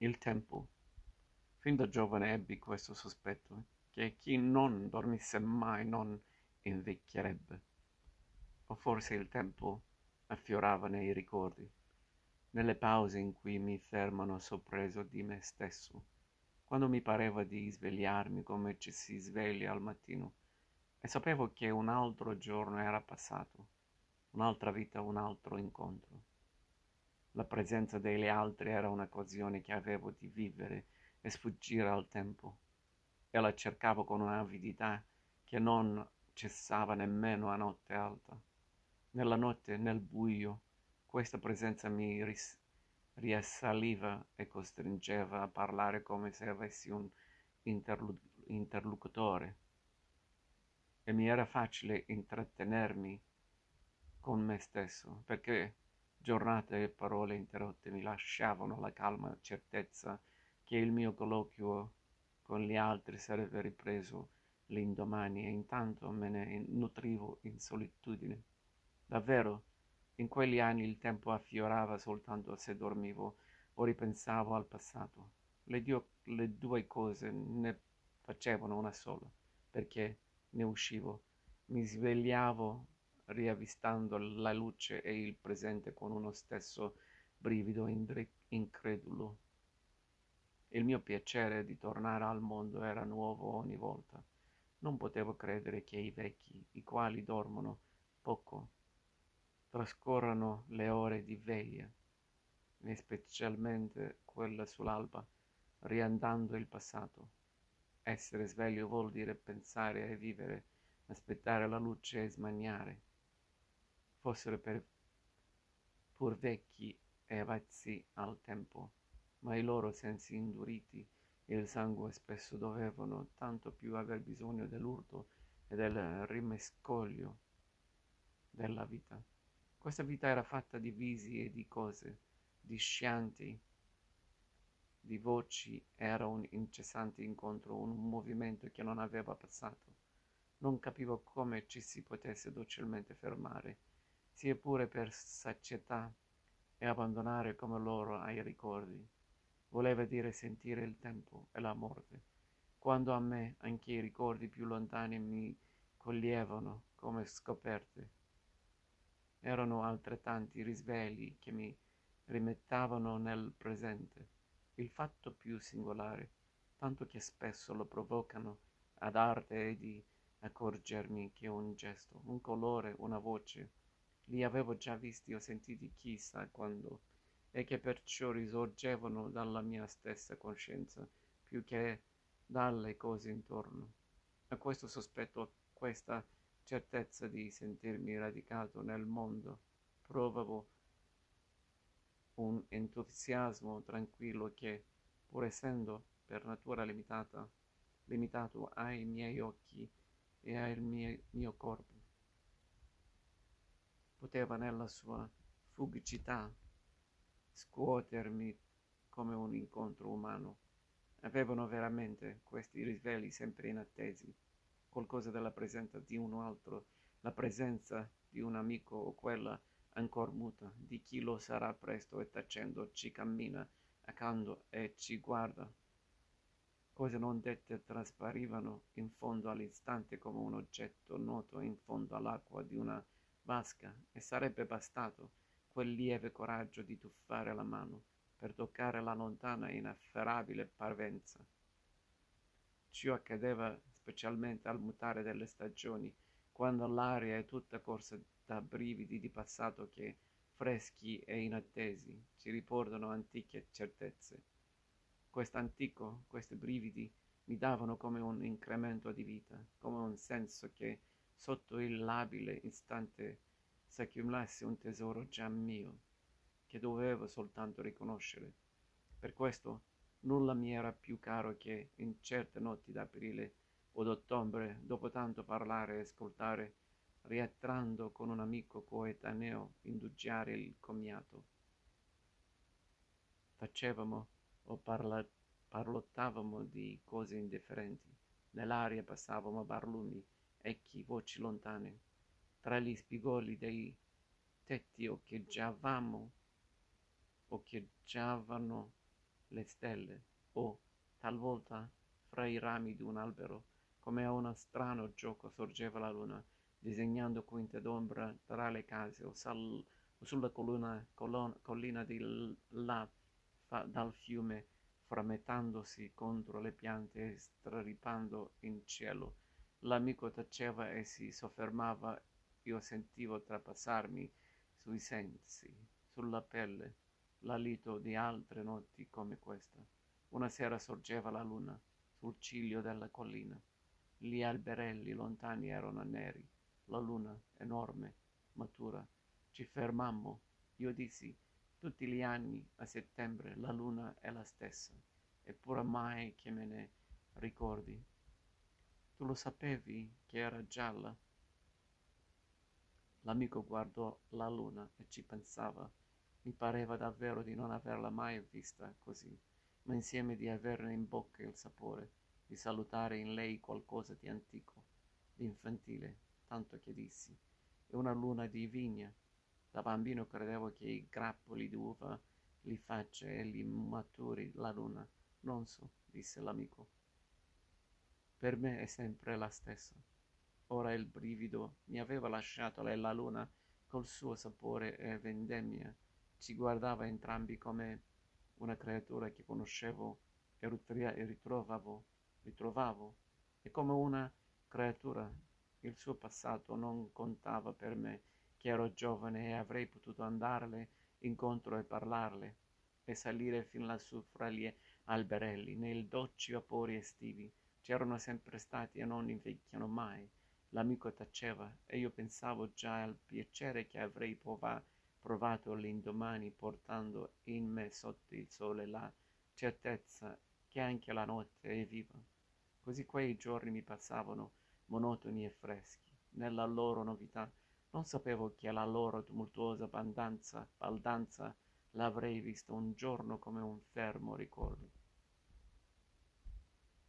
Il tempo. Fin da giovane ebbi questo sospetto, che chi non dormisse mai non invecchierebbe. O forse il tempo affiorava nei ricordi, nelle pause in cui mi fermano sorpreso di me stesso, quando mi pareva di svegliarmi come ci si sveglia al mattino, e sapevo che un altro giorno era passato, un'altra vita, un altro incontro. La presenza degli altri era un'occasione che avevo di vivere e sfuggire al tempo, e la cercavo con un'avidità che non cessava nemmeno a notte alta. Nella notte, nel buio, questa presenza mi ris- riassaliva e costringeva a parlare come se avessi un interlu- interlocutore. E mi era facile intrattenermi con me stesso, perché Giornate e parole interrotte mi lasciavano la calma certezza che il mio colloquio con gli altri sarebbe ripreso l'indomani e intanto me ne nutrivo in solitudine. Davvero, in quegli anni il tempo affiorava soltanto se dormivo o ripensavo al passato. Le, dio, le due cose ne facevano una sola, perché ne uscivo, mi svegliavo riavvistando la luce e il presente con uno stesso brivido incredulo. Il mio piacere di tornare al mondo era nuovo ogni volta. Non potevo credere che i vecchi, i quali dormono poco, trascorrano le ore di veglia, e specialmente quella sull'alba, riandando il passato. Essere sveglio vuol dire pensare e vivere, aspettare la luce e smaniare fossero per pur vecchi e avvezzi al tempo, ma i loro sensi induriti e il sangue spesso dovevano tanto più aver bisogno dell'urto e del rimescolio della vita. Questa vita era fatta di visi e di cose, di scianti, di voci, era un incessante incontro, un movimento che non aveva passato. Non capivo come ci si potesse docilmente fermare sia pure per sazietà, e abbandonare come loro ai ricordi. Voleva dire sentire il tempo e la morte, quando a me anche i ricordi più lontani mi coglievano come scoperte. Erano altrettanti risvegli che mi rimettavano nel presente. Il fatto più singolare, tanto che spesso lo provocano ad arte è di accorgermi che un gesto, un colore, una voce, li avevo già visti o sentiti chissà quando, e che perciò risorgevano dalla mia stessa coscienza più che dalle cose intorno. A questo sospetto, a questa certezza di sentirmi radicato nel mondo, provavo un entusiasmo tranquillo che, pur essendo per natura limitata, limitato ai miei occhi e al mio, mio corpo, poteva nella sua fugicità scuotermi come un incontro umano. Avevano veramente questi risvegli sempre inattesi, qualcosa della presenza di un altro, la presenza di un amico o quella ancor muta di chi lo sarà presto e tacendo ci cammina accanto e ci guarda. Cose non dette trasparivano in fondo all'istante come un oggetto noto in fondo all'acqua di una vasca e sarebbe bastato quel lieve coraggio di tuffare la mano per toccare la lontana e inafferrabile parvenza. Ciò accadeva specialmente al mutare delle stagioni, quando l'aria è tutta corsa da brividi di passato che, freschi e inattesi, ci riportano antiche certezze. Quest'antico, questi brividi, mi davano come un incremento di vita, come un senso che sotto il labile istante s'accumulasse un tesoro già mio, che dovevo soltanto riconoscere. Per questo nulla mi era più caro che in certe notti d'aprile o d'ottobre, dopo tanto parlare e ascoltare, rientrando con un amico coetaneo, indugiare il commiato. Facevamo o parla- parlottavamo di cose indifferenti. Nell'aria passavamo barlumi echi voci lontane. Tra gli spigoli dei tetti occhieggiavamo, occhieggiavano le stelle o, talvolta, fra i rami di un albero, come a uno strano gioco sorgeva la luna, disegnando quinte d'ombra tra le case o, sal- o sulla collina, colon- collina di là fa- dal fiume, framettandosi contro le piante e straripando in cielo. L'amico taceva e si soffermava, io sentivo trapassarmi sui sensi, sulla pelle, l'alito di altre notti come questa. Una sera sorgeva la luna sul ciglio della collina. Gli alberelli lontani erano neri, la luna enorme, matura. Ci fermammo. Io dissi, tutti gli anni a settembre la luna è la stessa, eppure mai che me ne ricordi. Tu lo sapevi che era gialla? L'amico guardò la luna e ci pensava. Mi pareva davvero di non averla mai vista così, ma insieme di averne in bocca il sapore, di salutare in lei qualcosa di antico, di infantile, tanto che dissi. È una luna di vigna. Da bambino credevo che i grappoli d'uva li faccia e li maturi la luna. Non so, disse l'amico. Per me è sempre la stessa. Ora il brivido mi aveva lasciato e la luna, col suo sapore e vendemmia, ci guardava entrambi come una creatura che conoscevo e ritrovavo, ritrovavo, e come una creatura il suo passato non contava per me, che ero giovane e avrei potuto andarle incontro e parlarle, e salire fin lassù fra gli alberelli, nei dolci vapori estivi, c'erano sempre stati e non invecchiano mai. L'amico taceva e io pensavo già al piacere che avrei prova- provato l'indomani portando in me sotto il sole la certezza che anche la notte è viva. Così quei giorni mi passavano monotoni e freschi. Nella loro novità non sapevo che la loro tumultuosa baldanza, baldanza l'avrei vista un giorno come un fermo ricordo.